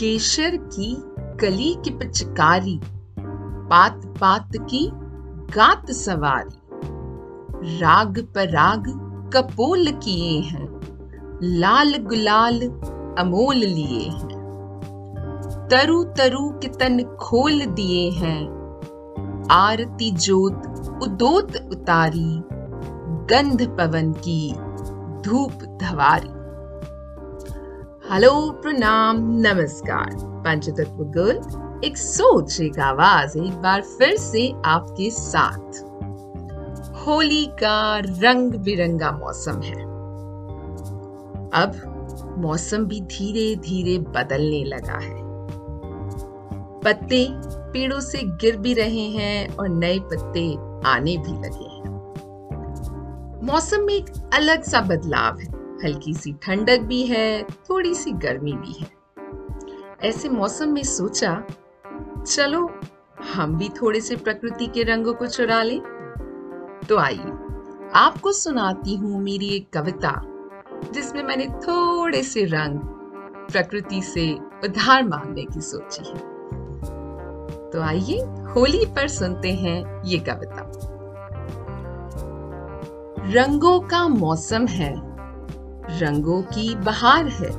केशर की कली की पिचकारी, पात पात की गात सवारी। राग पर राग कपोल किए हैं, लाल गुलाल अमोल लिए हैं। तरु तरु के तन खोल दिए हैं, आरती जोत उदोत उतारी, गंध पवन की धूप धवारी। हेलो प्रणाम नमस्कार पंचतत्व गर्ल एक सोच एक आवाज़ एक बार फिर से आपके साथ। होली का रंग बिरंगा मौसम है। अब मौसम भी धीरे धीरे बदलने लगा है। पत्ते पेड़ों से गिर भी रहे हैं और नए पत्ते आने भी लगे हैं। मौसम में एक अलग सा बदलाव है। हल्की सी ठंडक भी है, थोड़ी सी गर्मी भी है। ऐसे मौसम में सोचा, चलो, हम भी थोड़े से प्रकृति के रंगों को चुरा लें। तो आइए, आपको सुनाती हूँ मेरी एक कविता, जिसमें मैंने थोड़े से रंग प्रकृति से उधार मांगने की सोची है। तो आइए, होली पर सुनते हैं ये कविता। रंगों का मौसम है रंगों की बहार है।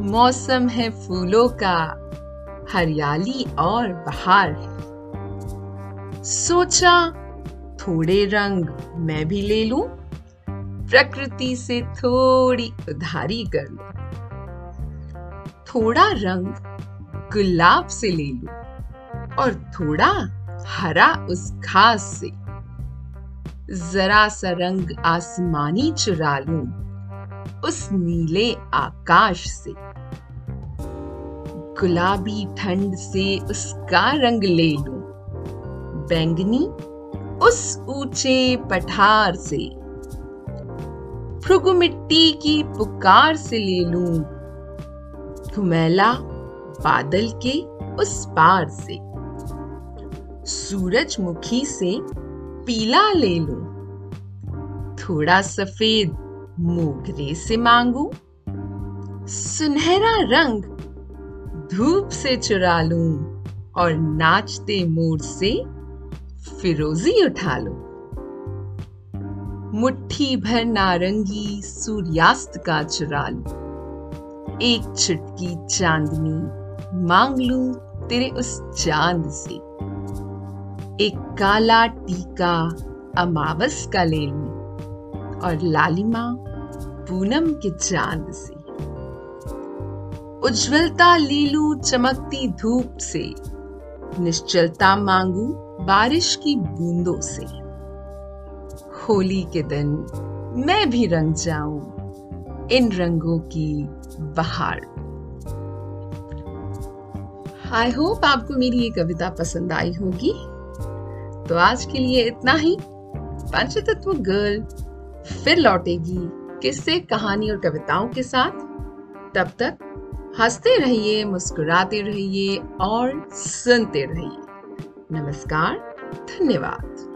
मौसम है फूलों का, हरियाली और बहार है। सोचा थोड़े रंग मैं भी ले लूँ, प्रकृति से थोड़ी उधारी कर लूँ। थोड़ा रंग गुलाब से ले लूँ और थोड़ा हरा उस घास से। जरा सा रंग आसमानी चुरा लूँ। उस नीले आकाश से। गुलाबी ठंड से उसका रंग ले लूँ। बैंगनी उस ऊँचे पठार से। भृगु मिट्टी की पुकार से ले लूँ। घुमेला बादल के उस पार से। सूरजमुखी से पीला ले लूँ। थोड़ा सफ़ेद मोगरे से मांगू, सुनहरा रंग धूप से चुरा लू और नाचते मोर से फिरोजी उठा लूँ। मुट्ठी भर नारंगी सूर्यास्त का चुरा लूँ। एक चुटकी चांदनी मांग लू तेरे उस चाँद से। एक काला टीका अमावस का ले लू और लालिमा पूनम के चाँद से। उज्जवलता लीलू चमकती धूप से। निश्चलता मांगू बारिश की बूंदों से। होली के दिन मैं भी रंग जाऊँ इन रंगों की बहार। आई होप आपको मेरी ये कविता पसंद आई होगी। तो आज के लिए इतना ही। पंचतत्व गर्ल फिर लौटेगी किस्से, कहानी और कविताओं के साथ। तब तक हँसते रहिए, मुस्कुराते रहिए और सुनते रहिए। नमस्कार, धन्यवाद।